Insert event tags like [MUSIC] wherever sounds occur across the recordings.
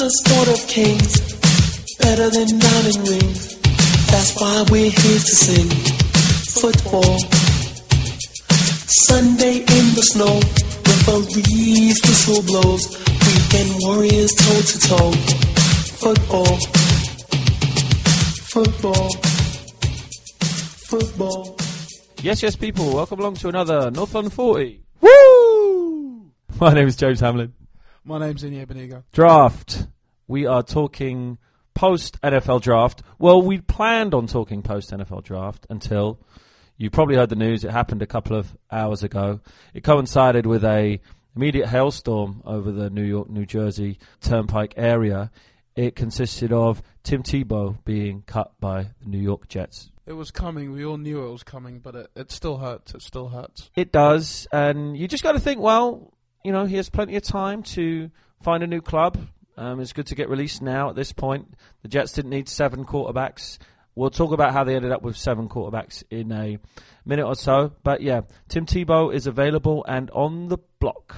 the sport of kings, better than diamond rings. That's why we're here to sing football. Sunday in the snow, referees whistle blows. Weekend warriors toe to toe. Football, football, football. Yes, yes, people. Welcome along to another North London 40. Woo! My name is James Hamlin. My name's Inia Benigo. Draft. We are talking post NFL draft. Well, we planned on talking post NFL draft until you probably heard the news. It happened a couple of hours ago. It coincided with a immediate hailstorm over the New York, New Jersey Turnpike area. It consisted of Tim Tebow being cut by the New York Jets. It was coming. We all knew it was coming, but it, it still hurts. It still hurts. It does, and you just got to think. Well, you know, he has plenty of time to find a new club. Um, it's good to get released now at this point. The Jets didn't need seven quarterbacks. We'll talk about how they ended up with seven quarterbacks in a minute or so. But yeah, Tim Tebow is available and on the block.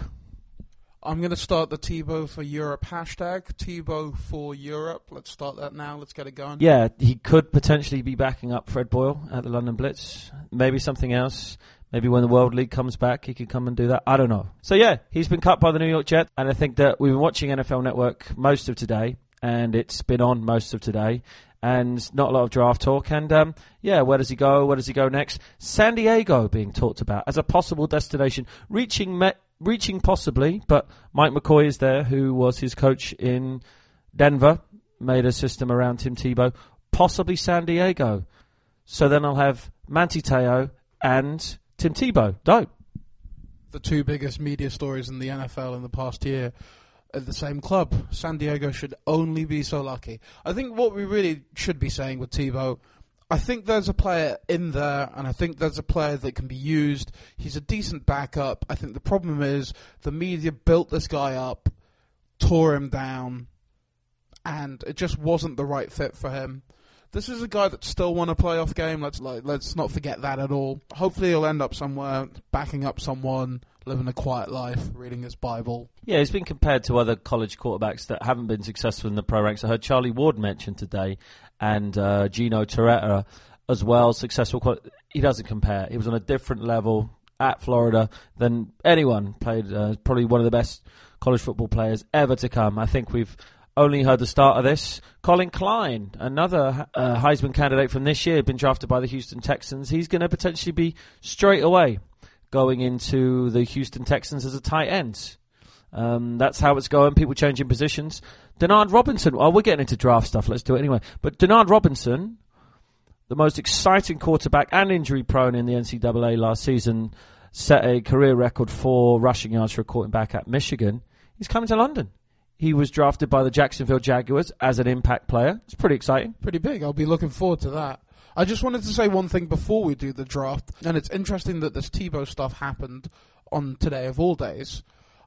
I'm going to start the Tebow for Europe hashtag. Tebow for Europe. Let's start that now. Let's get it going. Yeah, he could potentially be backing up Fred Boyle at the London Blitz. Maybe something else. Maybe when the World League comes back, he could come and do that. I don't know. So yeah, he's been cut by the New York Jets, and I think that we've been watching NFL Network most of today, and it's been on most of today, and not a lot of draft talk. And um, yeah, where does he go? Where does he go next? San Diego being talked about as a possible destination, reaching reaching possibly, but Mike McCoy is there, who was his coach in Denver, made a system around Tim Tebow, possibly San Diego. So then I'll have Manti Te'o and Tim Tebow. Dope. The two biggest media stories in the NFL in the past year at the same club. San Diego should only be so lucky. I think what we really should be saying with Tebow, I think there's a player in there, and I think there's a player that can be used. He's a decent backup. I think the problem is the media built this guy up, tore him down, and it just wasn't the right fit for him. This is a guy that still won a playoff game. Let's like, let's not forget that at all. Hopefully, he'll end up somewhere backing up someone, living a quiet life, reading his Bible. Yeah, he's been compared to other college quarterbacks that haven't been successful in the pro ranks. I heard Charlie Ward mentioned today, and uh, Gino Torretta as well. Successful. Qual- he doesn't compare. He was on a different level at Florida than anyone. Played uh, probably one of the best college football players ever to come. I think we've only heard the start of this. Collin Klein, another uh, Heisman candidate from this year, been drafted by the Houston Texans. He's going to potentially be straight away going into the Houston Texans as a tight end. Um, that's how it's going. People changing positions. Denard Robinson. Well, we're getting into draft stuff. Let's do it anyway. But Denard Robinson, the most exciting quarterback and injury prone in the NCAA last season, set a career record for rushing yards for a quarterback at Michigan. He's coming to London. He was drafted by the Jacksonville Jaguars as an impact player. It's pretty exciting. Pretty big. I'll be looking forward to that. I just wanted to say one thing before we do the draft, and it's interesting that this Tebow stuff happened on today of all days.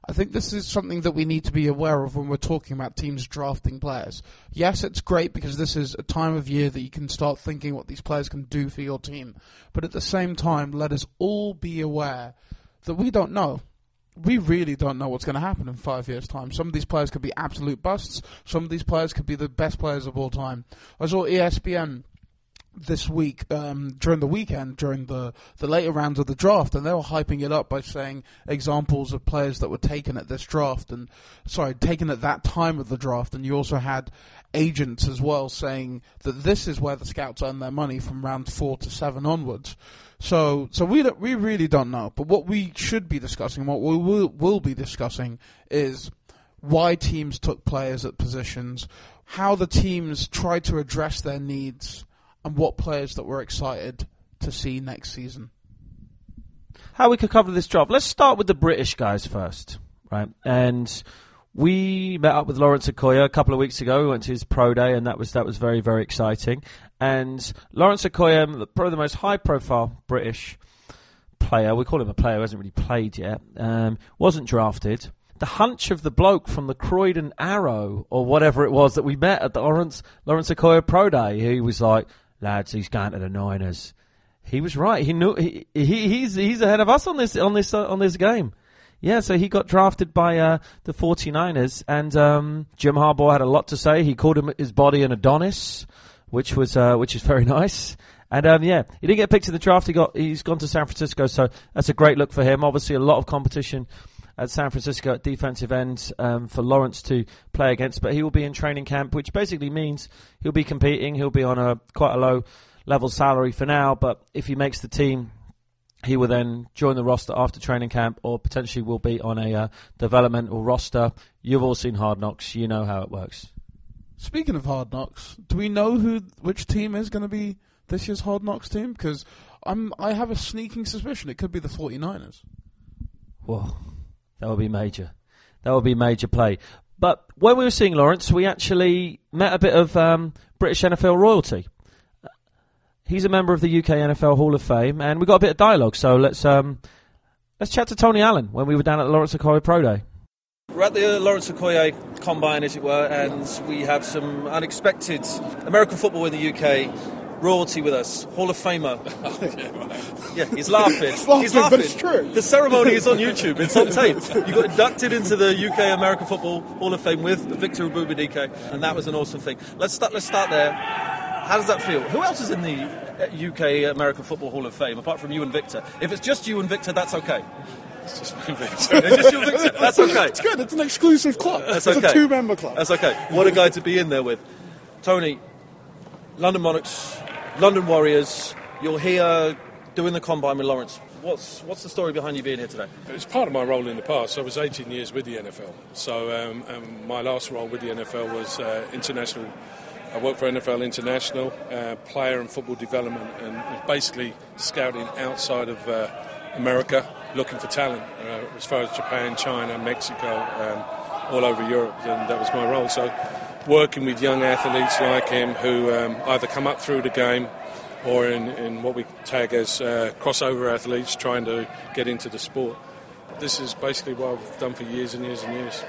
I think this is something that we need to be aware of when we're talking about teams drafting players. Yes, it's great because this is a time of year that you can start thinking what these players can do for your team. But at the same time, let us all be aware that we don't know we really don't know what's going to happen in five years' time. Some of these players could be absolute busts. Some of these players could be the best players of all time. I saw ESPN this week um, during the weekend during the the later rounds of the draft, and they were hyping it up by saying examples of players that were taken at this draft and sorry taken at that time of the draft, and you also had agents as well saying that this is where the scouts earn their money from round four to seven onwards. So, so we we really don't know. But what we should be discussing, what we will, will be discussing, is why teams took players at positions, how the teams tried to address their needs, and what players that we're excited to see next season. How we could cover this job? Let's start with the British guys first, right? And we met up with Lawrence Okoye a couple of weeks ago. We went to his pro day, and that was that was very very exciting. And Lawrence Okoye, probably the most high profile British player, we call him a player who hasn't really played yet, um, wasn't drafted. The hunch of the bloke from the Croydon Arrow or whatever it was that we met at the Lawrence Lawrence Okoye pro day, he was like, "Lads, he's going to the Niners." He was right. He knew he, he he's he's ahead of us on this on this uh, on this game. Yeah, so he got drafted by uh, the 49ers, and um, Jim Harbaugh had a lot to say. He called him his body an Adonis, which was uh, which is very [LAUGHS] nice. And um, yeah, he didn't get picked in the draft. He got he's gone to San Francisco, so that's a great look for him. Obviously, a lot of competition at San Francisco at defensive end um, for Lawrence to play against, but he will be in training camp, which basically means he'll be competing. He'll be on a quite a low level salary for now, but if he makes the team, he will then join the roster after training camp, or potentially will be on a uh, developmental roster. You've all seen Hard Knocks, you know how it works. Speaking of Hard Knocks, do we know who which team is going to be this year's Hard Knocks team? Because I'm I have a sneaking suspicion it could be the 49ers. Whoa, that would be major. That would be major play. But when we were seeing Lawrence, we actually met a bit of um, British NFL royalty. He's a member of the UK NFL Hall of Fame, and we got a bit of dialogue. So let's um, let's chat to Tony Allen when we were down at the Lawrence Okoye Pro Day. We're at the Lawrence Okoye Combine, as it were, and we have some unexpected American football in the UK royalty with us, Hall of Famer. [LAUGHS] yeah, he's laughing. laughing, he's but laughing. it's true. The ceremony is on YouTube. It's on tape. You got inducted into the UK American Football Hall of Fame with Victor Ububadike, and that was an awesome thing. Let's start. Let's start there. How does that feel? Who else is in the uh, UK American Football Hall of Fame apart from you and Victor? If it's just you and Victor, that's okay. It's just [LAUGHS] Victor. It's just you and Victor. That's okay. It's good. It's an exclusive club. That's it's a two-member club. That's okay. What a guy to be in there with. Tony, London Monarchs, London Warriors, you're here doing the combine with Lawrence. What's what's the story behind you being here today? It was part of my role in the past. I was 18 years with the NFL. So um, um, my last role with the NFL was uh, international. I worked for NFL International, uh, player and football development, and basically scouting outside of uh, America, looking for talent uh, as far as Japan, China, Mexico, um, all over Europe. And that was my role. So working with young athletes like him who um, either come up through the game or in, in what we tag as uh, crossover athletes trying to get into the sport. This is basically what I've done for years and years and years.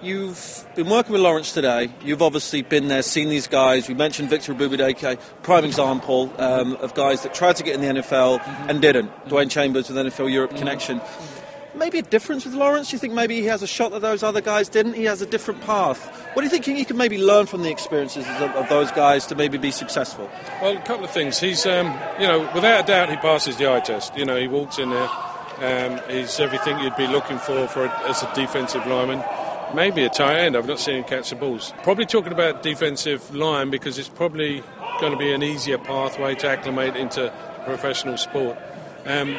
You've been working with Lawrence today. You've obviously been there, seen these guys. We mentioned Victor Abubadeke, prime example um, of guys that tried to get in the NFL and didn't. Dwain Chambers with NFL Europe connection. Maybe a difference with Lawrence? Do you think maybe he has a shot that those other guys didn't? He has a different path. What do you think he can maybe learn from the experiences of, of those guys to maybe be successful? Well, a couple of things. He's, um, you know, without a doubt, he passes the eye test. You know, he walks in there. Um, he's everything you'd be looking for for a, as a defensive lineman. Maybe a tight end. I've not seen him catch the balls. Probably talking about defensive line because it's probably going to be an easier pathway to acclimate into professional sport. Um,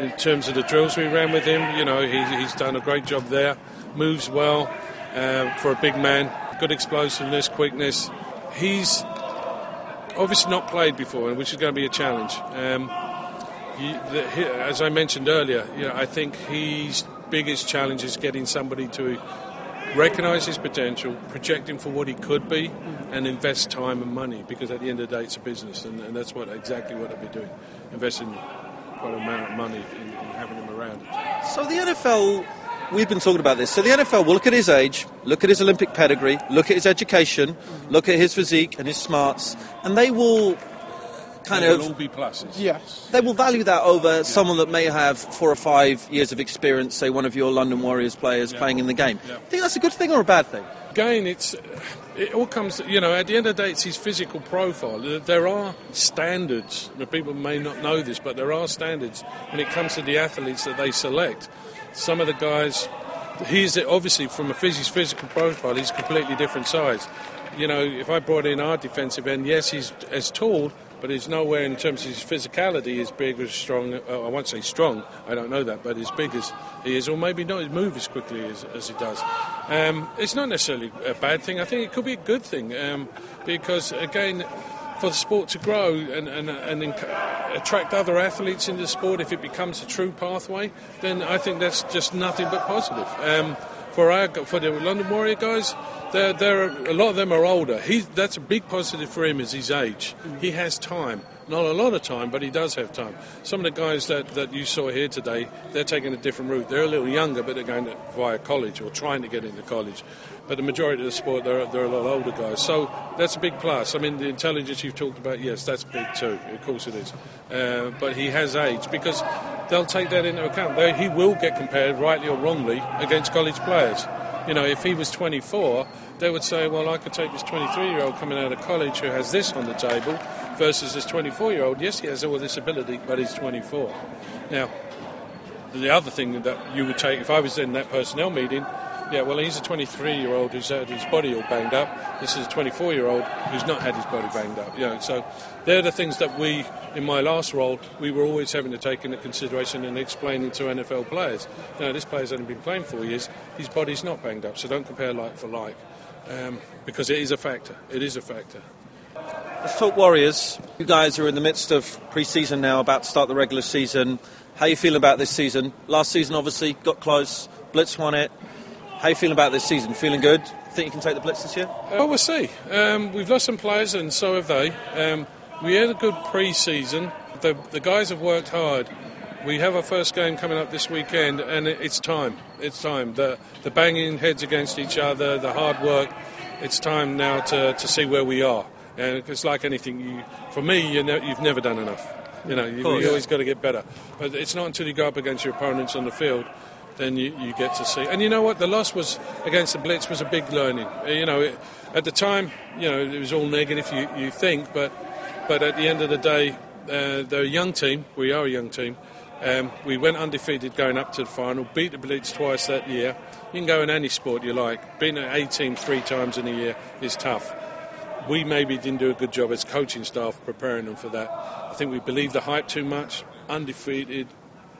in terms of the drills we ran with him, you know, he, he's done a great job there. Moves well um, for a big man. Good explosiveness, quickness. He's obviously not played before, which is going to be a challenge. Um, he, the, he, as I mentioned earlier, you know, I think his biggest challenge is getting somebody to recognise his potential, project him for what he could be, and invest time and money. Because at the end of the day, it's a business, and, and that's what exactly what I'd be doing, investing quite a amount of money in, in having him around. So the NFL, we've been talking about this. So the NFL will look at his age, look at his Olympic pedigree, look at his education, look at his physique and his smarts, and they will kind They of will all be pluses. Yes. they will value that over someone that may have four or five years of experience, say one of your London Warriors players playing in the game. Yeah. Think that's a good thing or a bad thing? Again, it's it all comes. You know, at the end of the day, it's his physical profile. There- There are standards. People may not know this, but there are standards when it comes to the athletes that they select. Some of the guys, he's obviously from a his physical profile, he's completely different size. You know, if I brought in our defensive end, yes, he's as tall, but he's nowhere in terms of his physicality as big as strong. Uh, I won't say strong, I don't know that, but as big as he is, or maybe not move as quickly as, as he does. Um, it's not necessarily a bad thing. I think it could be a good thing um, because, again, for the sport to grow and, and, and enc- attract other athletes into the sport, if it becomes a true pathway, then I think that's just nothing but positive. Um, for our for the London Warrior guys, they're, they're, a lot of them are older. He, that's a big positive for him is his age. He has time. Not a lot of time, but he does have time. Some of the guys that, that you saw here today, they're taking a different route. They're a little younger, but they're going to, via college or trying to get into college. But the majority of the sport, they're, they're a lot older guys. So that's a big plus. I mean, the intelligence you've talked about, yes, that's big too. Of course it is. Uh, but he has age because they'll take that into account. They, he will get compared, rightly or wrongly, against college players. You know, if he was 24, they would say, well, I could take this 23 year old coming out of college who has this on the table versus this 24 year old. Yes, he has all this ability, but he's 24. Now, the other thing that you would take, if I was in that personnel meeting, yeah, well, he's a 23 year old who's had his body all banged up. This is a 24 year old who's not had his body banged up. You know, so they're the things that we, in my last role, we were always having to take into consideration and explaining to NFL players. You know, this player's only been playing four years, his body's not banged up, so don't compare like for like. Um, because it is a factor. It is a factor. Let's talk Warriors. You guys are in the midst of pre-season now, about to start the regular season. How you feeling about this season? Last season, obviously, got close. Blitz won it. How you feeling about this season? Feeling good? Think you can take the Blitz this year? Well, we'll see. Um, we've lost some players, and so have they. Um, we had a good pre-season. The, the guys have worked hard. We have our first game coming up this weekend, and it, it's time. It's time. The, the banging heads against each other, the hard work. It's time now to, to see where we are. And it's like anything. You, for me, you ne- you've never done enough. You know, you, you always got to get better. But it's not until you go up against your opponents on the field then you, you get to see. And you know what? The loss was against the Blitz was a big learning. You know, it, at the time, you know, it was all negative. You, you think, but but at the end of the day, uh, they're a young team. We are a young team. Um, we went undefeated going up to the final. Beat the Blitz twice that year. You can go in any sport you like. Being A team three times in a year is tough. We maybe didn't do a good job as coaching staff preparing them for that. I think we believed the hype too much. Undefeated,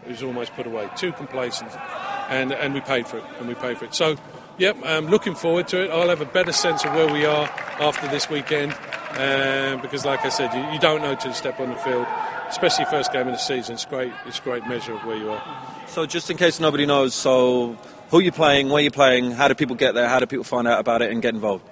it was almost put away. Too complacent, and and we paid for it, and we paid for it. So, yep, I'm looking forward to it. I'll have a better sense of where we are after this weekend, um, because, like I said, you, you don't know you step on the field, especially first game of the season. It's great. It's a great measure of where you are. So, just in case nobody knows, so who you playing, where you playing, how do people get there, how do people find out about it and get involved?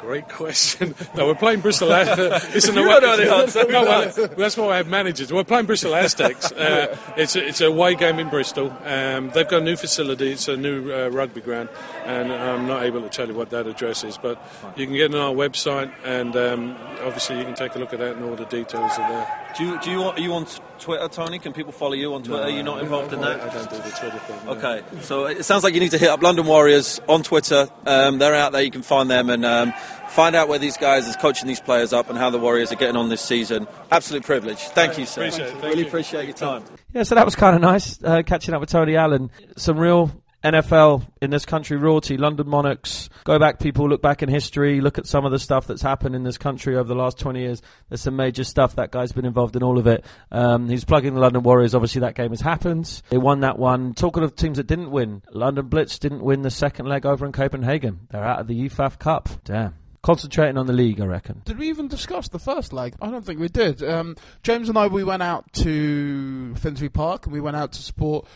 Great question. [LAUGHS] no, we're playing Bristol. Az- [LAUGHS] [LAUGHS] Listen, You no, don't know the answer. No, well, that's why I have managers. We're playing Bristol Aztecs. Uh, it's a, it's a away game in Bristol. Um, they've got a new facility. It's a new uh, rugby ground, and I'm not able to tell you what that address is, but you can get it on our website, and um, obviously you can take a look at that, and all the details are there. Do you, do you are you on Twitter, Tony? Can people follow you on Twitter? are you not involved in that? I don't do the Twitter thing. no. Okay, so it sounds like you need to hit up London Warriors on Twitter. Um, they're out there. You can find them and um, find out where these guys is coaching these players up and how the Warriors are getting on this season. Absolute privilege. Thank you, sir. Appreciate it. Thank really you. appreciate your time. Yeah, so that was kind of nice uh, catching up with Tony Allen. Some real NFL in this country royalty. London Monarchs. Go back, people. Look back in history. Look at some of the stuff that's happened in this country over the last 20 years. There's some major stuff. That guy's been involved in all of it. Um, he's plugging the London Warriors. Obviously, that game has happened. They won that one. Talking of teams that didn't win, London Blitz didn't win the second leg over in Copenhagen. They're out of the EFAF Cup. Damn. Concentrating on the league, I reckon. Did we even discuss the first leg? I don't think we did. Um, James and I, we went out to Finsbury Park and we went out to support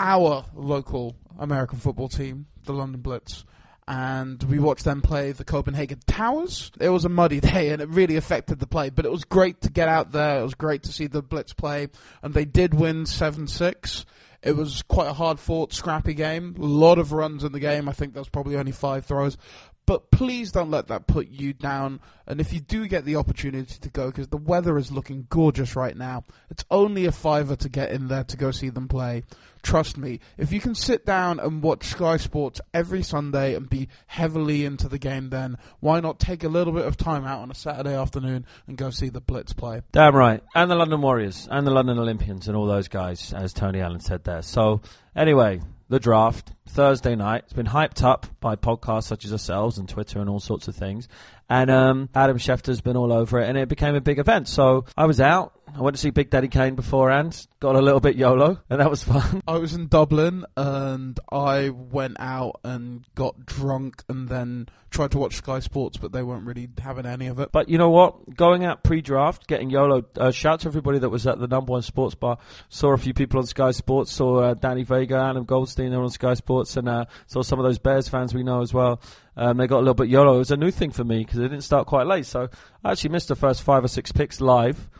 our local American football team, the London Blitz. And we watched them play the Copenhagen Towers. It was a muddy [LAUGHS] day and it really affected the play, but it was great to get out there. It was great to see the Blitz play. And they did win 7 6. It was quite a hard fought, scrappy game. A lot of runs in the game. I think there was probably only five throws. But please don't let that put you down. And if you do get the opportunity to go, because the weather is looking gorgeous right now, it's only a fiver to get in there to go see them play. Trust me, if you can sit down and watch Sky Sports every Sunday and be heavily into the game, then why not take a little bit of time out on a Saturday afternoon and go see the Blitz play? Damn right. And the London Warriors and the London Olympians and all those guys, as Tony Allen said there. So, anyway, the draft, Thursday night. It's been hyped up by podcasts such as ourselves and Twitter and all sorts of things. And um, Adam Schefter's been all over it, and it became a big event. So I was out. I went to see Big Daddy Kane beforehand. Got a little bit YOLO, and that was [LAUGHS] fun. I was in Dublin and I went out and got drunk and then tried to watch Sky Sports, but they weren't really having any of it. But you know what? Going out pre-draft, getting YOLO. Uh, shout to everybody that was at the number one sports bar. Saw a few people on Sky Sports. Saw uh, Danny Vega, Adam Goldstein there on Sky Sports, and uh, saw some of those Bears fans we know as well. Um, they got a little bit YOLO. It was a new thing for me because it didn't start quite late. So I actually missed the first five or six picks live.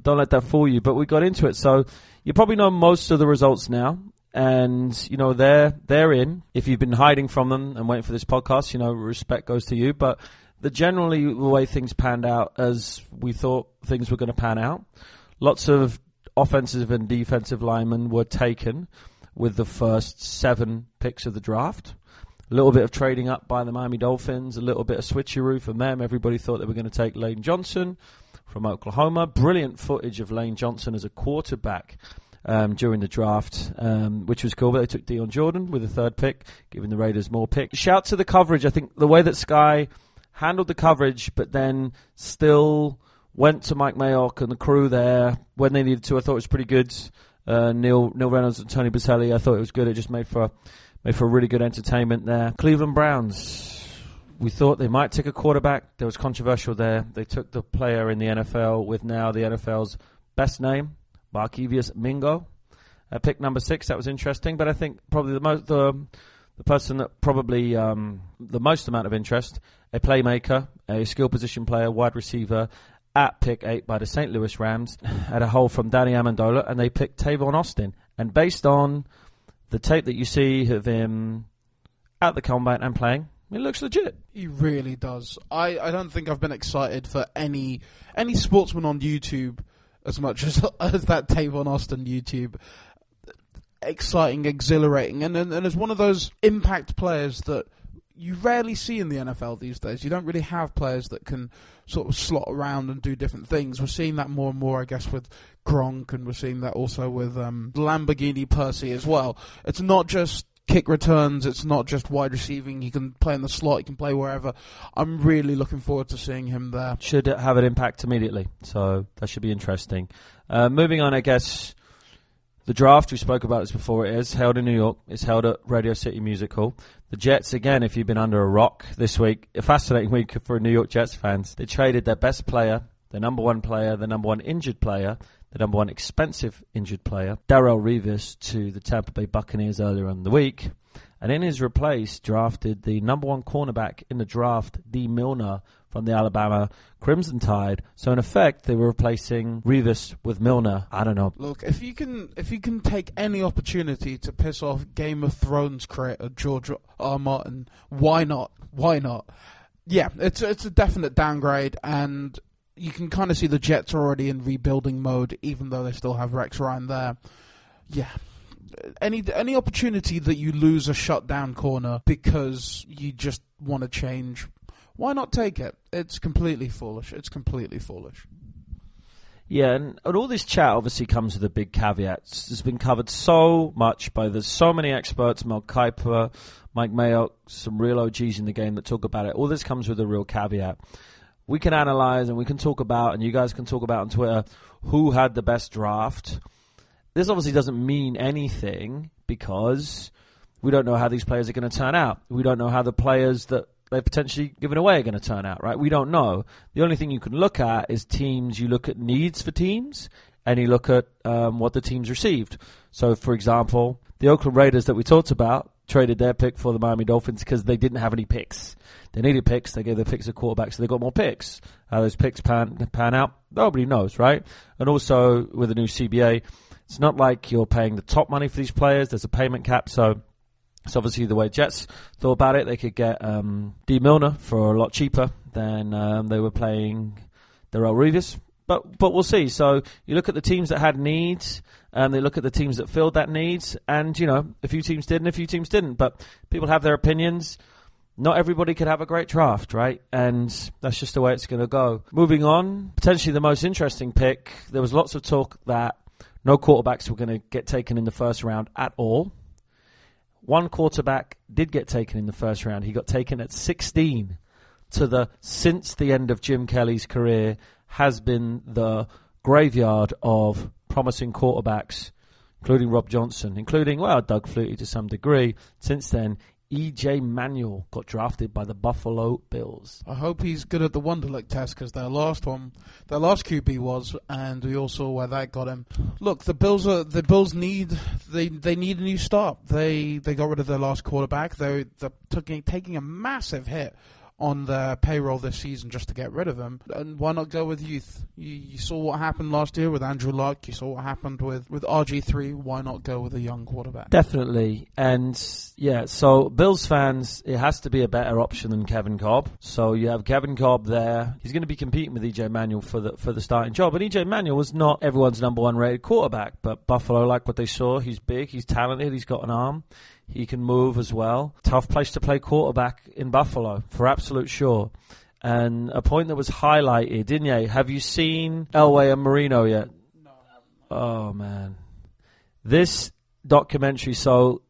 But don't let that fool you. But we got into it. So you probably know most of the results now. And, you know, they're, they're in. If you've been hiding from them and waiting for this podcast, you know, respect goes to you. But the generally the way things panned out as we thought things were going to pan out. Lots of offensive and defensive linemen were taken with the first seven picks of the draft. A little bit of trading up by the Miami Dolphins, a little bit of switcheroo from them. Everybody thought they were going to take Lane Johnson from Oklahoma. Brilliant footage of Lane Johnson as a quarterback um, during the draft, um, which was cool. But they took Dion Jordan with the third pick, giving the Raiders more picks. Shout to the coverage. I think the way that Sky handled the coverage, but then still went to Mike Mayock and the crew there when they needed to. I thought it was pretty good. Uh, Neil Neil Reynolds and Tony Boselli, I thought it was good. It just made for made for really good entertainment there. Cleveland Browns. We thought they might take a quarterback. There was controversial there. They took the player in the NFL with now the NFL's best name, Barkevious Mingo. Uh, pick number six. That was interesting, but I think probably the most the the person that probably um, the most amount of interest, a playmaker, a skill position player, wide receiver, at pick eight by the St. Louis Rams, at a hole from Danny Amendola, and they picked Tavon Austin. And based on the tape that you see of him at the combine and playing, it looks legit. He really does. I, I don't think I've been excited for any any sportsman on YouTube as much as [LAUGHS] as that Tavon Austin YouTube. Exciting, exhilarating, and, and and as one of those impact players that you rarely see in the NFL these days. You don't really have players that can sort of slot around and do different things. We're seeing that more and more, I guess, with Gronk, and we're seeing that also with um, Lamborghini Percy as well. It's not just kick returns. It's not just wide receiving. He can play in the slot. He can play wherever. I'm really looking forward to seeing him there. Should have an impact immediately. So that should be interesting. Uh, moving on, I guess. The draft, we spoke about this before, it is held in New York. It's held at Radio City Music Hall. The Jets, again, if you've been under a rock this week, a fascinating week for New York Jets fans. They traded their best player, their number one player, the number one injured player, the number one expensive injured player, Darrelle Revis, to the Tampa Bay Buccaneers earlier in the week. And in his replace, drafted the number one cornerback in the draft, Dee Milliner, from the Alabama Crimson Tide. So in effect, they were replacing Revis with Milliner. I don't know. Look, if you can, if you can take any opportunity to piss off Game of Thrones creator George R. Martin, why not? Why not? Yeah, it's it's a definite downgrade, and you can kind of see the Jets are already in rebuilding mode, even though they still have Rex Ryan there. Yeah. Any any opportunity that you lose a shutdown corner because you just want to change why not take it? It's completely foolish. It's completely foolish. Yeah, and, and all this chat obviously comes with a big caveat. It's been covered so much by there's so many experts, Mel Kiper, Mike Mayock, some real OGs in the game that talk about it. All this comes with a real caveat. We can analyze and we can talk about, and you guys can talk about on Twitter who had the best draft. This obviously doesn't mean anything because we don't know how these players are going to turn out. We don't know how the players that they're potentially given away are going to turn out, right? We don't know. The only thing you can look at is teams. You look at needs for teams, and you look at um, what the teams received. So, for example, the Oakland Raiders that we talked about traded their pick for the Miami Dolphins because they didn't have any picks. They needed picks. They gave their picks a quarterback, so they got more picks. How those picks pan pan out, nobody knows, right? And also with the new CBA, it's not like you're paying the top money for these players. There's a payment cap, so it's obviously the way Jets thought about it. They could get um, Dee Milliner for a lot cheaper than um, they were playing Darrelle Revis. But but we'll see. So you look at the teams that had needs, and they look at the teams that filled that needs, and you know a few teams did and a few teams didn't. But people have their opinions. Not everybody could have a great draft, right? And that's just the way it's going to go. Moving on, potentially the most interesting pick. There was lots of talk that no quarterbacks were going to get taken in the first round at all. One quarterback did get taken in the first round. He got taken at 16 to the since the end of Jim Kelly's career has been the graveyard of promising quarterbacks, including Rob Johnson, including well Doug Flutie to some degree. Since then, EJ Manuel got drafted by the Buffalo Bills. I hope he's good at the Wonderlic test because their last one, their last QB was, and we all saw where that got him. Look, the Bills are the Bills need they they need a new start. They they got rid of their last quarterback. They they're taking taking a massive hit on their payroll this season just to get rid of him. And why not go with youth? You, you saw what happened last year with Andrew Luck. You saw what happened with, with RG3. Why not go with a young quarterback? Definitely. And yeah, so Bills fans, it has to be a better option than Kevin Kolb. So you have Kevin Kolb there. He's going to be competing with EJ Manuel for the for the starting job. And EJ Manuel was not everyone's number one rated quarterback, but Buffalo like what they saw. He's big, he's talented, he's got an arm. He can move as well. Tough place to play quarterback in Buffalo, for absolute sure. And a point that was highlighted, Inye, have you seen Elway and Marino yet? No, Oh, man. This documentary, so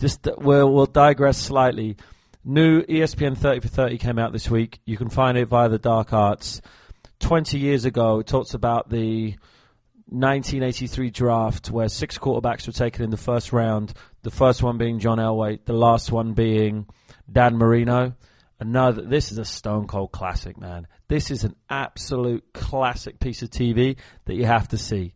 just uh, we'll, we'll digress slightly. New ESPN 30 for 30 came out this week. You can find it via the Dark Arts. 20 years ago, it talks about the 1983 draft where six quarterbacks were taken in the first round. The first one being John Elway, the last one being Dan Marino. Another, this is a stone cold classic, man. This is an absolute classic piece of TV that you have to see.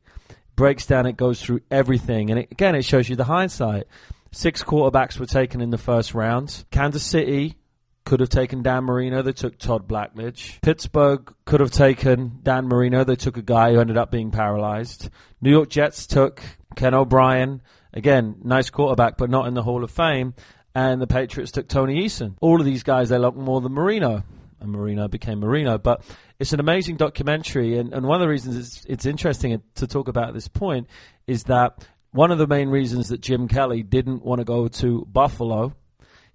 Breaks down, it goes through everything, and it, again, it shows you the hindsight. Six quarterbacks were taken in the first round. Kansas City could have taken Dan Marino. They took Todd Blackledge. Pittsburgh could have taken Dan Marino. They took a guy who ended up being paralyzed. New York Jets took Ken O'Brien. Again, nice quarterback, but not in the Hall of Fame. And the Patriots took Tony Eason. All of these guys, they loved more than Marino. And Marino became Marino. But it's an amazing documentary. And, and one of the reasons it's, it's interesting to talk about at this point is that one of the main reasons that Jim Kelly didn't want to go to Buffalo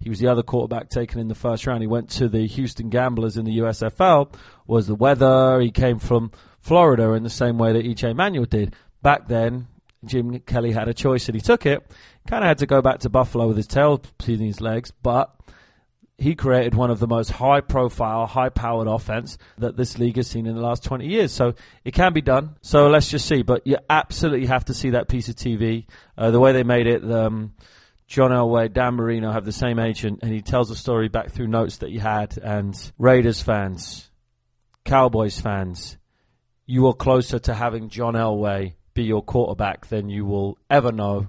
he was the other quarterback taken in the first round. He went to the Houston Gamblers in the USFL. Was the weather? He came from Florida in the same way that EJ Manuel did. Back then, Jim Kelly had a choice and he took it. Kind of had to go back to Buffalo with his tail between his legs, but he created one of the most high profile, high powered offense that this league has seen in the last 20 years. So it can be done. So let's just see. But you absolutely have to see that piece of TV. Uh, the way they made it, um, John Elway, Dan Marino have the same agent, and he tells a story back through notes that he had. And Raiders fans, Cowboys fans, you are closer to having John Elway be your quarterback than you will ever know.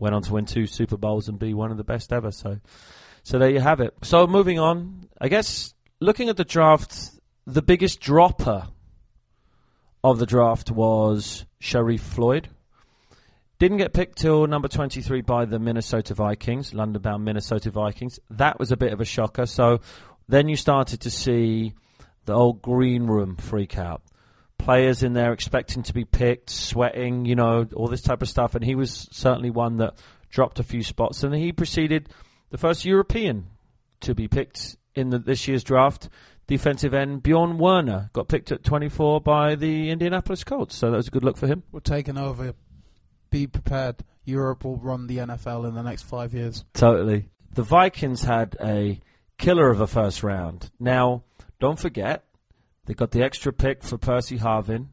Went on to win two Super Bowls and be one of the best ever. So, so there you have it. So moving on, I guess looking at the draft, the biggest dropper of the draft was Sharrif Floyd. Didn't get picked till number 23 by the Minnesota Vikings, London bound Minnesota Vikings. That was a bit of a shocker. So then you started to see the old green room freak out. Players in there expecting to be picked, sweating, you know, all this type of stuff. And he was certainly one that dropped a few spots. And he preceded the first European to be picked in the, this year's draft. Defensive end Bjorn Werner got picked at 24 by the Indianapolis Colts. So that was a good look for him. We're taking over. Be prepared. Europe will run the NFL in the next five years. Totally. The Vikings had a killer of a first round. Now, don't forget, they got the extra pick for Percy Harvin,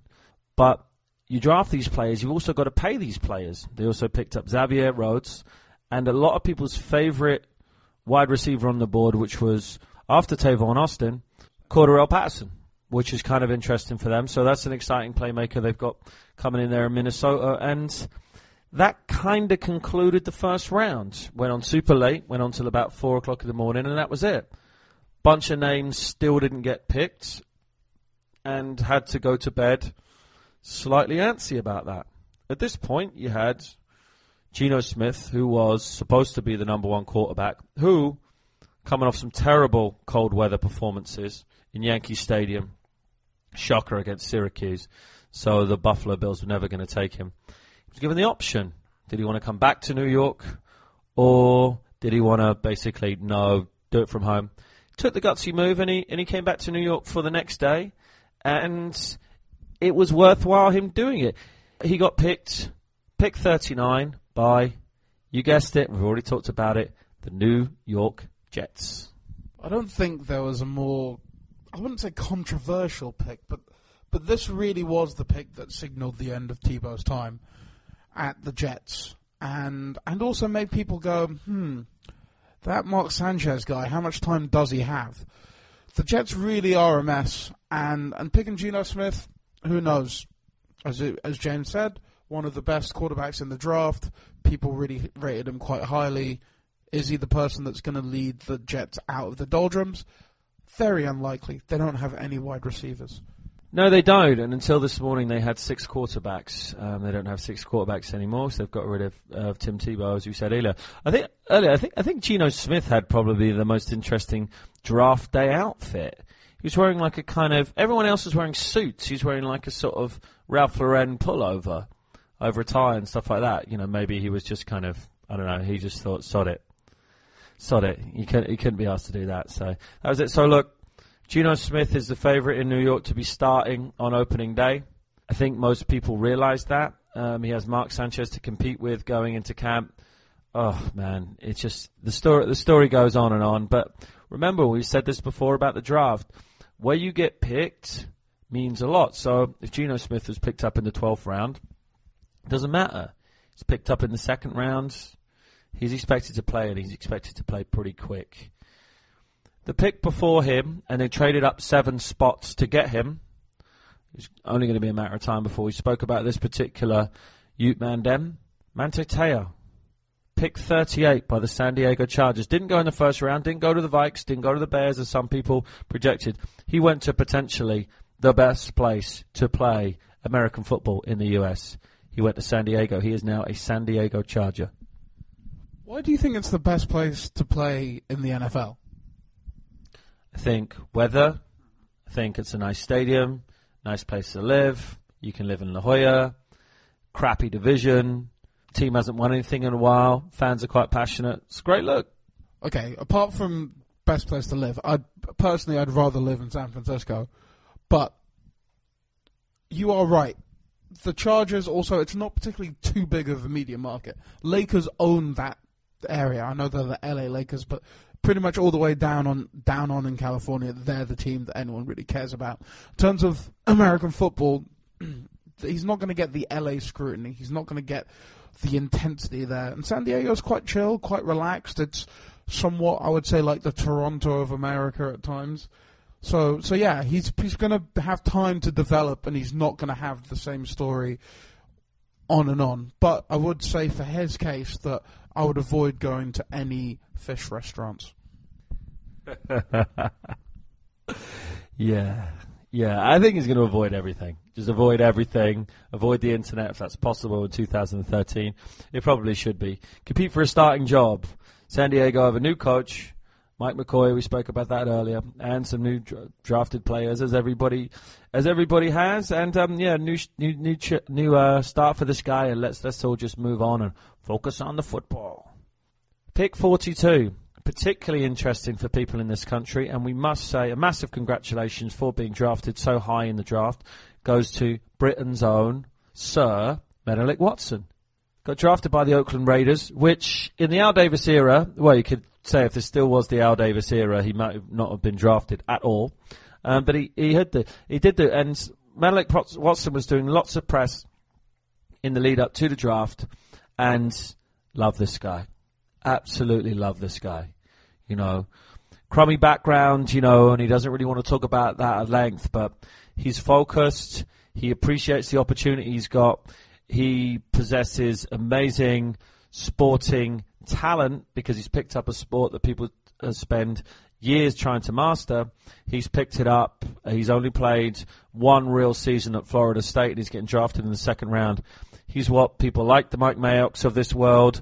but you draft these players, you've also got to pay these players. They also picked up Xavier Rhodes and a lot of people's favorite wide receiver on the board, which was after Tavon Austin, Cordarrelle Patterson, which is kind of interesting for them. So that's an exciting playmaker they've got coming in there in Minnesota. And that kind of concluded the first round. Went on super late, went on till about four o'clock in the morning, and that was it. Bunch of names still didn't get picked, and had to go to bed slightly antsy about that. At this point, you had Geno Smith, who was supposed to be the number one quarterback, who, coming off some terrible cold weather performances in Yankee Stadium, shocker against Syracuse, so the Buffalo Bills were never going to take him. Was given the option. Did he want to come back to New York, or did he want to basically no, do it from home? Took the gutsy move, and he and he came back to New York for the next day, and it was worthwhile him doing it. He got picked, pick 39 by, you guessed it, we've already talked about it, the New York Jets. I don't think there was a more, I wouldn't say controversial pick, but but this really was the pick that signalled the end of Tebow's time at the Jets, and and also made people go, hmm, that Mark Sanchez guy, how much time does he have? The Jets really are a mess, and and picking Geno Smith, who knows? As it, as James said, one of the best quarterbacks in the draft. People really rated him quite highly. Is he the person that's going to lead the Jets out of the doldrums? Very unlikely. They don't have any wide receivers. No, they don't. And until this morning, they had six quarterbacks. Um, they don't have six quarterbacks anymore, so they've got rid of, uh, Tim Tebow, as you said earlier. I think earlier, I think I think Geno Smith had probably the most interesting draft day outfit. He was wearing like a kind of everyone else was wearing suits. He was wearing like a sort of Ralph Lauren pullover over a tie and stuff like that. You know, maybe he was just kind of I don't know. He just thought, sod it, sod it. He couldn't he couldn't be asked to do that. So that was it. So look. Geno Smith is the favourite in New York to be starting on opening day. I think most people realise that. Um, he has Mark Sanchez to compete with going into camp. Oh man, it's just the story. The story goes on and on. But remember, we said this before about the draft. Where you get picked means a lot. So if Geno Smith was picked up in the twelfth round, it doesn't matter. He's picked up in the second round. He's expected to play, and he's expected to play pretty quick. The pick before him, and they traded up seven spots to get him. It's only going to be a matter of time before we spoke about this particular Ute Mandem. Manti Te'o, pick 38 by the San Diego Chargers. Didn't go in the first round, didn't go to the Vikes, didn't go to the Bears as some people projected. He went to potentially the best place to play American football in the US. He went to San Diego. He is now a San Diego Charger. Why do you think it's the best place to play in the NFL? Think weather. I think it's a nice stadium, nice place to live. You can live in La Jolla. Crappy division. Team hasn't won anything in a while. Fans are quite passionate. It's a great look. Okay, apart from best place to live, I personally I'd rather live in San Francisco, but you are right. The Chargers also it's not particularly too big of a media market. Lakers own that area. I know they're the LA Lakers, but pretty much all the way down on down on in California, they're the team that anyone really cares about. In terms of American football, [CLEARS THROAT] he's not going to get the LA scrutiny. He's not going to get the intensity there. And San Diego's quite chill, quite relaxed. It's somewhat, I would say, like the Toronto of America at times. So, so yeah, he's he's going to have time to develop, and he's not going to have the same story on and on. But I would say for his case that I would avoid going to any fish restaurants. [LAUGHS] Yeah. Yeah, I think he's going to avoid everything. Just avoid everything. Avoid the internet if that's possible in 2013. It probably should be. Compete for a starting job. San Diego have a new coach, Mike McCoy. We spoke about that earlier, and some new dra- drafted players, as everybody, as everybody has. And um, yeah, new new new, ch- new uh, start for this guy. And let's let's all just move on and focus on the football. Pick 42 particularly interesting for people in this country, and we must say a massive congratulations for being drafted so high in the draft goes to Britain's own Sir Menelik Watson. Got drafted by the Oakland Raiders, which in the Al Davis era, well, you could say if this still was the Al Davis era, he might not have been drafted at all. Um, but he, he had the, he did the, and Menelik Watson was doing lots of press in the lead up to the draft, and love this guy. Absolutely love this guy you know, crummy background, you know, and he doesn't really want to talk about that at length, but he's focused. He appreciates the opportunity he's got. He possesses amazing sporting talent because he's picked up a sport that people uh, spend years trying to master. He's picked it up. He's only played one real season at Florida State and he's getting drafted in the second round. He's what people like the Mike Mayocks of this world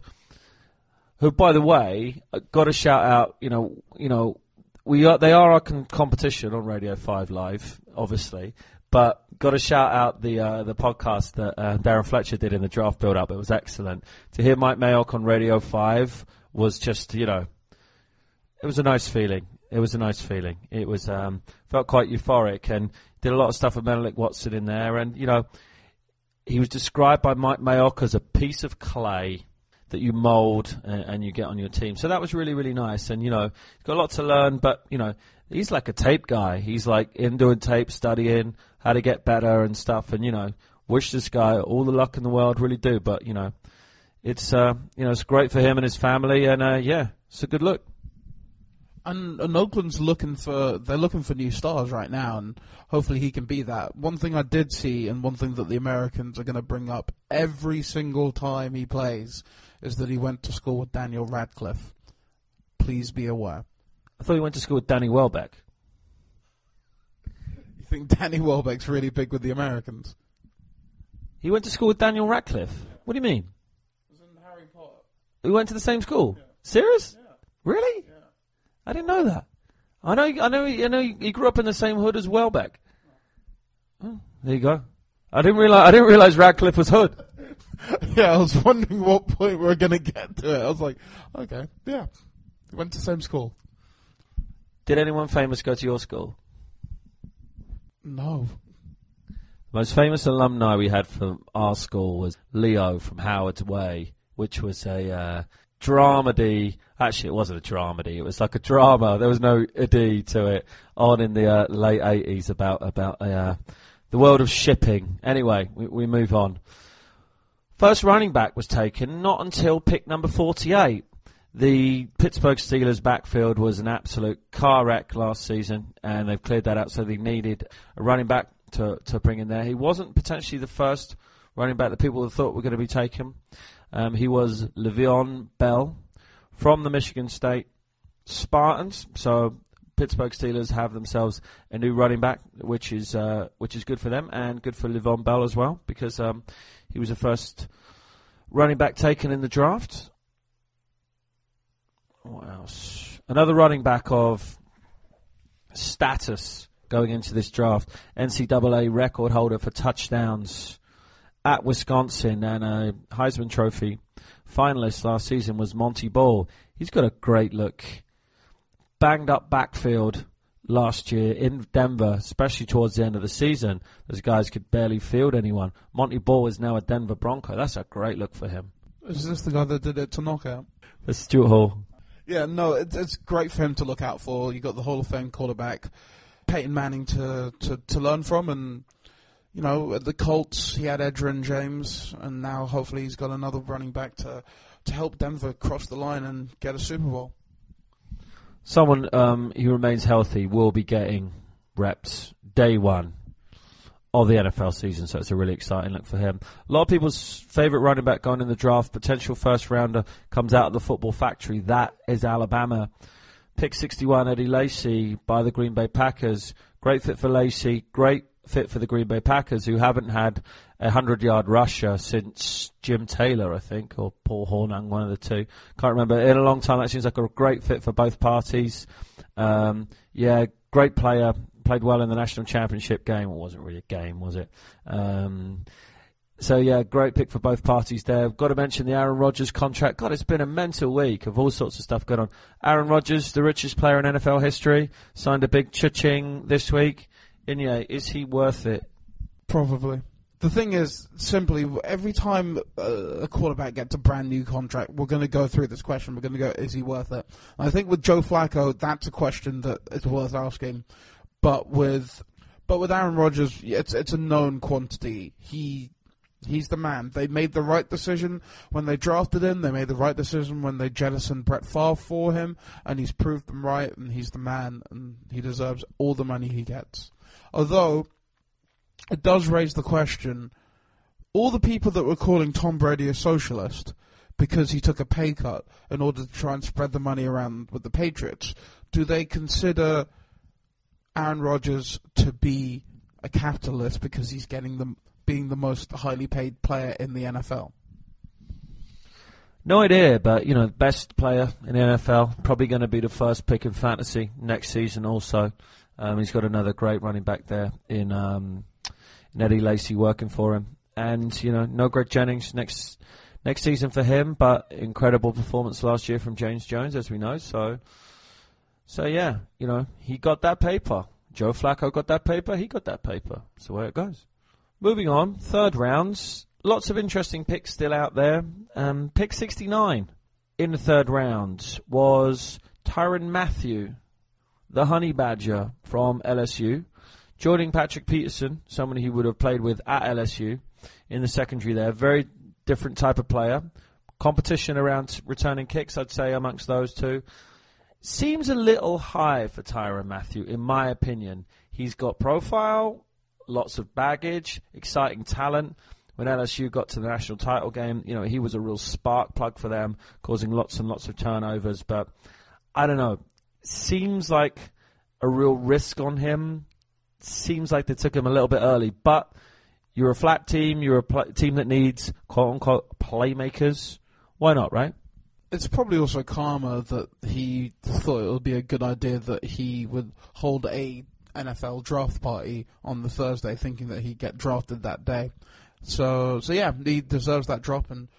who, by the way, got to shout out. You know, you know, we are they are our con- competition on Radio Five Live, obviously, but got to shout out the uh, the podcast that uh, Darren Fletcher did in the draft build up. It was excellent to hear Mike Mayock on Radio Five was just you know, it was a nice feeling. It was a nice feeling. It was um, felt quite euphoric and did a lot of stuff with Menelik Watson in there, and you know, he was described by Mike Mayock as a piece of clay that you mould and, and, you get on your team. So that was really, really nice. And, you know, got a lot to learn, but, you know, he's like a tape guy. He's like in doing tape, studying how to get better and stuff. And, you know, wish this guy all the luck in the world, really do. But, you know, it's, uh, you know, it's great for him and his family. And, uh, yeah, it's a good look. And, and Oakland's looking for they're looking for new stars right now, and hopefully he can be that. One thing I did see, and one thing that the Americans are going to bring up every single time he plays, is that he went to school with Daniel Radcliffe. Please be aware. I thought he went to school with Danny Welbeck. Think Danny Welbeck's really big with the Americans? He went to school with Daniel Radcliffe. What do you mean? It was in Harry Potter. We went to the same school. Serious? Really? I didn't know that. I know. I know. I know. He grew up in the same hood as Welbeck. Oh, there you go. I didn't realize. I didn't realize Radcliffe was hood. [LAUGHS] Yeah, I was wondering what point we were going to get to it. I was like, okay, yeah. Went to the same school. Did anyone famous go to your school? No. The most famous alumni we had from our school was Leo from Howard's Way, which was a uh, dramedy. Actually, it wasn't a dramedy. It was like a drama. There was no D to it. On in the uh, late eighties about about uh, the world of shipping. Anyway, we, we move on. First running back was taken not until pick number forty-eight. The Pittsburgh Steelers backfield was an absolute car wreck last season, and they've cleared that out. So they needed a running back to to bring in there. He wasn't potentially the first running back that people thought were going to be taken. Um, he was Le'Veon Bell from the Michigan State Spartans. So Pittsburgh Steelers have themselves a new running back, which is uh, which is good for them and good for Le'Veon Bell as well because um, he was the first running back taken in the draft. What else? Another running back of status going into this draft. NCAA record holder for touchdowns at Wisconsin and a Heisman Trophy finalist last season was Montee Ball. He's got a great look. Banged up backfield last year in Denver, especially towards the end of the season. Those guys could barely field anyone. Montee Ball is now a Denver Bronco. That's a great look for him. Is this the guy that did it to knockout? That's Stuart Hall. Yeah, no, it's, it's great for him to look out for. You got the Hall of Fame quarterback, Peyton Manning, to, to, to learn from, and you know at the Colts he had Edgerrin James, and now hopefully he's got another running back to to help Denver cross the line and get a Super Bowl. Someone um, who remains healthy will be getting reps day one of the NFL season, so it's a really exciting look for him. A lot of people's favourite running back going in the draft, potential first rounder, comes out of the football factory. That is Alabama. Pick 61, Eddie Lacy by the Green Bay Packers. Great fit for Lacy, great fit for the Green Bay Packers, who haven't had a 100 yard rusher since Jim Taylor, I think, or Paul Hornung, one of the two. Can't remember. In a long time, that seems like a great fit for both parties. Um, yeah, great player. Played well in the national championship game. It wasn't really a game, was it? Um, so yeah, great pick for both parties there. I've got to mention the Aaron Rodgers contract. God, it's been a mental week of all sorts of stuff going on. Aaron Rodgers, the richest player in NFL history, signed a big cha-ching this week. Inye, is he worth it? Probably. The thing is, simply, every time a quarterback gets a brand new contract, we're going to go through this question. We're going to go, is he worth it? I think with Joe Flacco, that's a question that is worth asking. But with, but with Aaron Rodgers, it's it's a known quantity. He He's the man. They made the right decision when they drafted him. They made the right decision when they jettisoned Brett Favre for him, and he's proved them right. And he's the man, and he deserves all the money he gets. Although it does raise the question: all the people that were calling Tom Brady a socialist because he took a pay cut in order to try and spread the money around with the Patriots, do they consider Aaron Rodgers to be a capitalist because he's getting them being the most highly paid player in the NFL? No idea, but you know, best player in the NFL, probably going to be the first pick in fantasy next season. Also, um, he's got another great running back there in, um, in Eddie Lacy working for him, and you know, no Greg Jennings next next season for him, but incredible performance last year from James Jones, as we know. So, so yeah, you know, he got that paper. Joe Flacco got that paper. He got that paper. That's the way it goes. Moving on, third rounds. Lots of interesting picks still out there. Um, pick 69 in the third round was Tyrann Mathieu, the Honey Badger from LSU, joining Patrick Peterson, someone he would have played with at LSU in the secondary there. Very different type of player. Competition around returning kicks, I'd say, amongst those two. Seems a little high for Tyrann Mathieu, in my opinion. He's got profile, lots of baggage, exciting talent. When LSU got to the national title game, you know, he was a real spark plug for them, causing lots and lots of turnovers. But I don't know. Seems like a real risk on him seems like they took him a little bit early. But you're a flat team. You're a pl- team that needs quote unquote playmakers. Why not, right? It's probably also karma that he thought it would be a good idea that he would hold a NFL draft party on the Thursday, thinking that he'd get drafted that day. So, so yeah, he deserves that drop. And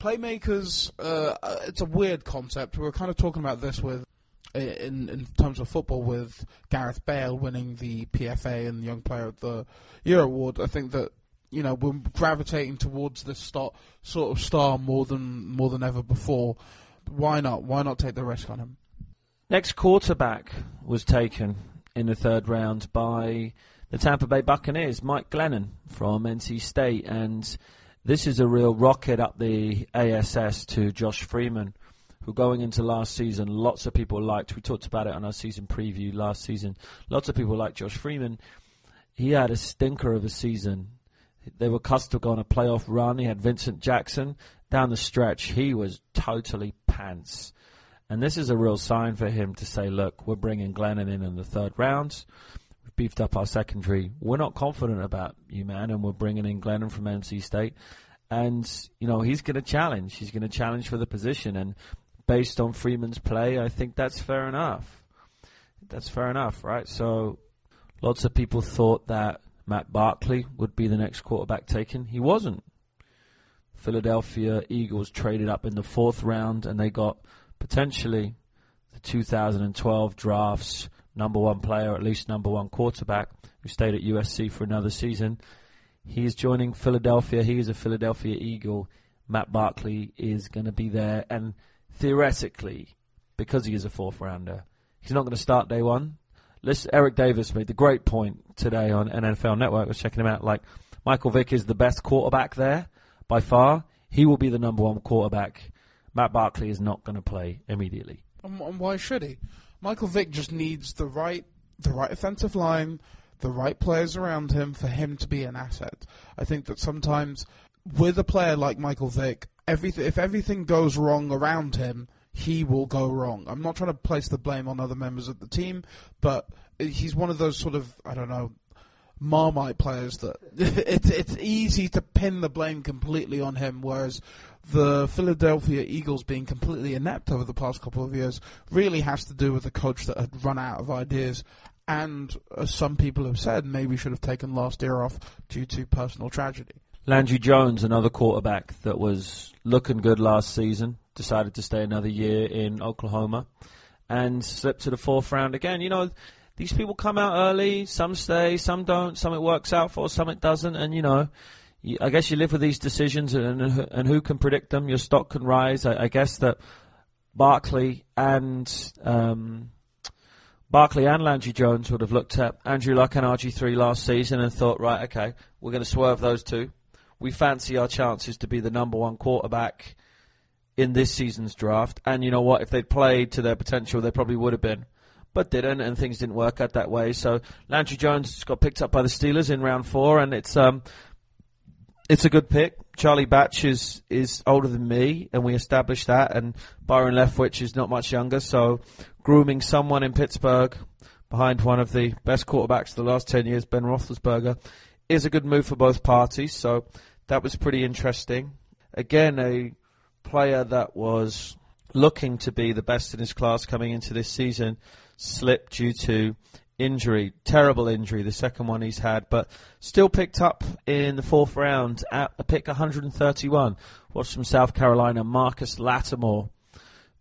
playmakers, uh, it's a weird concept. We were kind of talking about this with in in terms of football with Gareth Bale winning the PFA and Young Player of the Year award. I think that you know we're gravitating towards this star, sort of star more than more than ever before. Why not? Why not take the risk on him? Next quarterback was taken in the third round by the Tampa Bay Buccaneers, Mike Glennon from NC State, and this is a real rocket up the ASS to Josh Freeman who going into last season, lots of people liked. We talked about it on our season preview last season. Lots of people liked Josh Freeman. He had a stinker of a season. They were custom to go on a playoff run. He had Vincent Jackson down the stretch. He was totally pants. And this is a real sign for him to say, look, we're bringing Glennon in in the third round. We've beefed up our secondary. We're not confident about you, man, and we're bringing in Glennon from NC State. And, you know, he's going to challenge. He's going to challenge for the position. And based on Freeman's play, I think that's fair enough. That's fair enough, right? So lots of people thought that Matt Barkley would be the next quarterback taken. He wasn't. Philadelphia Eagles traded up in the fourth round and they got potentially the 2012 draft's number one player, at least number one quarterback, who stayed at USC for another season. He is joining Philadelphia. He is a Philadelphia Eagle. Matt Barkley is going to be there. And theoretically, because he is a fourth rounder, he's not going to start day one. Listen, Eric Davis made the great point today on NFL Network. I was checking him out. Like Michael Vick is the best quarterback there by far. He will be the number one quarterback. Matt Barkley is not going to play immediately. And, why should he? Michael Vick just needs the right, the right offensive line, the right players around him for him to be an asset. I think that sometimes with a player like Michael Vick, everything if everything goes wrong around him, he will go wrong. I'm not trying to place the blame on other members of the team, but he's one of those sort of I don't know marmite players that [LAUGHS] it's it's easy to pin the blame completely on him, whereas the Philadelphia Eagles being completely inept over the past couple of years really has to do with the coach that had run out of ideas. And as some people have said, maybe should have taken last year off due to personal tragedy. Landry Jones, another quarterback that was looking good last season, decided to stay another year in Oklahoma and slipped to the fourth round again. You know, these people come out early, some stay, some don't, some it works out for, some it doesn't, and you know, I guess you live with these decisions, and and who can predict them? Your stock can rise. I, I guess that Barkley and um, Barkley and Landry Jones would have looked at Andrew Luck and RG three last season and thought, right, okay, we're going to swerve those two we fancy our chances to be the number one quarterback in this season's draft. And you know what? If they'd played to their potential, they probably would have been. But didn't, and things didn't work out that way. So Landry Jones got picked up by the Steelers in round four, and it's um, it's a good pick. Charlie Batch is is older than me, and we established that. And Byron Leftwich is not much younger, so grooming someone in Pittsburgh behind one of the best quarterbacks of the last ten years, Ben Roethlisberger, is a good move for both parties. So that was pretty interesting. Again, a player that was looking to be the best in his class coming into this season slipped due to injury, terrible injury, the second one he's had, but still picked up in the fourth round at a pick 131. Was from South Carolina, Marcus Lattimore.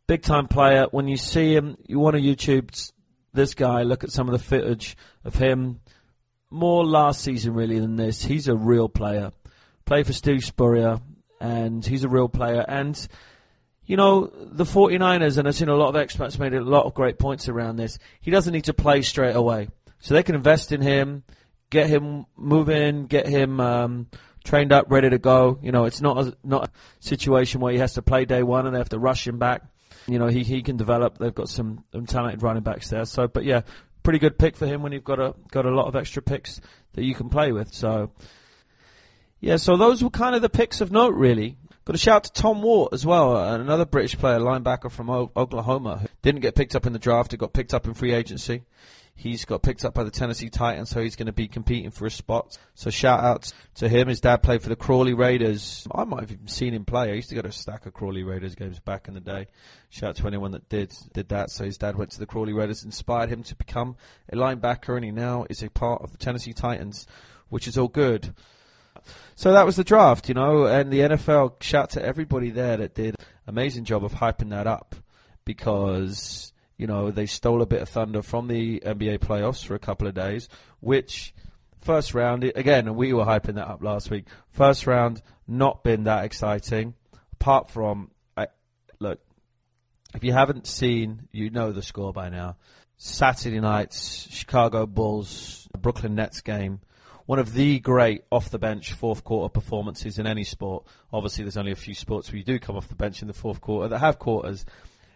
Big time player. When you see him, you want to YouTube this guy, look at some of the footage of him. More last season, really, than this. He's a real player played for Steve Spurrier, and he's a real player. And, you know, the 49ers, and I've seen a lot of experts made a lot of great points around this, he doesn't need to play straight away. So they can invest in him, get him moving, get him um, trained up, ready to go. You know, it's not a, not a situation where he has to play day one and they have to rush him back. You know, he, he can develop. They've got some, some talented running backs there. So, but yeah, pretty good pick for him when you've got a got a lot of extra picks that you can play with. So yeah, so those were kind of the picks of note, really. Got a shout out to Tom Wort as well, another British player, linebacker from o- Oklahoma, who didn't get picked up in the draft, he got picked up in free agency. He's got picked up by the Tennessee Titans, so he's going to be competing for a spot. So shout out to him. His dad played for the Crawley Raiders. I might have even seen him play. I used to go to a stack of Crawley Raiders games back in the day. Shout out to anyone that did did that. So his dad went to the Crawley Raiders, inspired him to become a linebacker, and he now is a part of the Tennessee Titans, which is all good. So that was the draft, you know, and the NFL. Shout to everybody there that did amazing job of hyping that up because you know they stole a bit of thunder from the NBA playoffs for a couple of days, which first round again, we were hyping that up last week. First round not been that exciting, apart from I, look. If you haven't seen, you know the score by now. Saturday night's Chicago Bulls Brooklyn Nets game one of the great off the bench fourth quarter performances in any sport. Obviously, there's only a few sports where you do come off the bench in the fourth quarter that have quarters.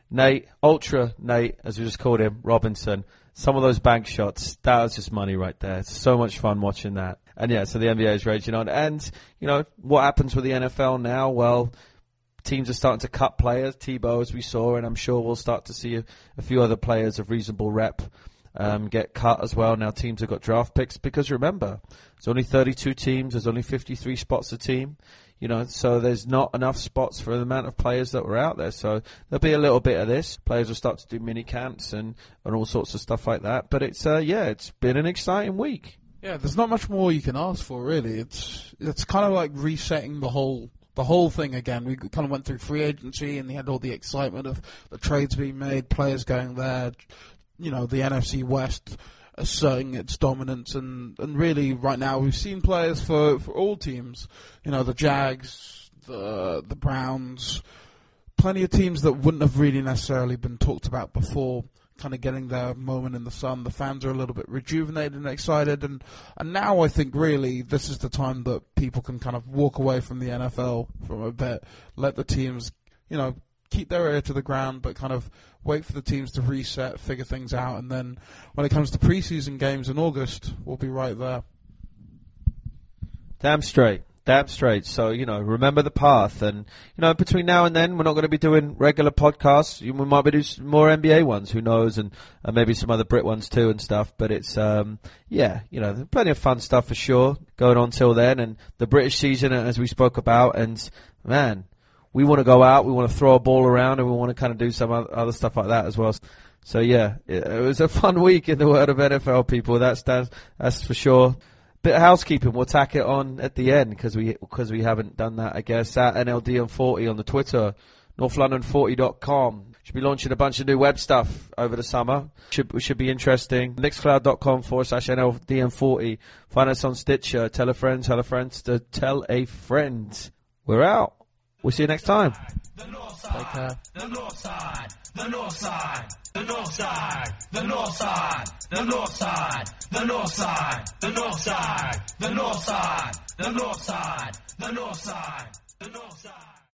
Nate, Ultra Nate, as we just called him, Robinson, some of those bank shots, that was just money right there. It's so much fun watching that. And yeah, so the NBA is raging on. And, you know, what happens with the NFL now? Well, teams are starting to cut players, Tebow, as we saw, and I'm sure we'll start to see a, a few other players of reasonable rep um, get cut as well. Now teams have got draft picks because remember, there's only 32 teams. There's only 53 spots a team. You know, so there's not enough spots for the amount of players that were out there. So there'll be a little bit of this. Players will start to do mini camps and, and all sorts of stuff like that. But it's uh, yeah, it's been an exciting week. Yeah, there's not much more you can ask for, really. It's it's kind of like resetting the whole the whole thing again. We kind of went through free agency and they had all the excitement of the trades being made, players going there, you know, the NFC West asserting its dominance, and, and really right now we've seen players for, for all teams. You know, the Jags, the the Browns, plenty of teams that wouldn't have really necessarily been talked about before. Kind of getting their moment in the sun. The fans are a little bit rejuvenated and excited, and and now I think really this is the time that people can kind of walk away from the NFL from a bit, let the teams, you know, keep their ear to the ground, but kind of wait for the teams to reset, figure things out, and then when it comes to preseason games in August, we'll be right there. Damn straight. Damn straight. So, you know, remember the path. And, you know, between now and then, we're not going to be doing regular podcasts. We might be doing more NBA ones, who knows, and, and maybe some other Brit ones too and stuff. But it's, um, yeah, you know, plenty of fun stuff for sure going on till then. And the British season, as we spoke about, and man, we want to go out, we want to throw a ball around, and we want to kind of do some other stuff like that as well. So yeah, it, was a fun [LAUGHS] week in the world of NFL people. That's that's, that's for sure. Bit of housekeeping. We'll tack it on at the end because we because we haven't done that. I guess at NLDN40 on the Twitter, NorthLondon40.com. Should be launching a bunch of new web stuff over the summer. Should should be interesting. Mixcloud.com forward slash NLDN40. Find us on Stitcher. Tell a friend. Tell a friend to tell a friend. We're out. We'll see you next time. Take care. The north side, the north side, the north side, the north side, the north side, the north side, the north side, the north side, the north side, the north side, the north side.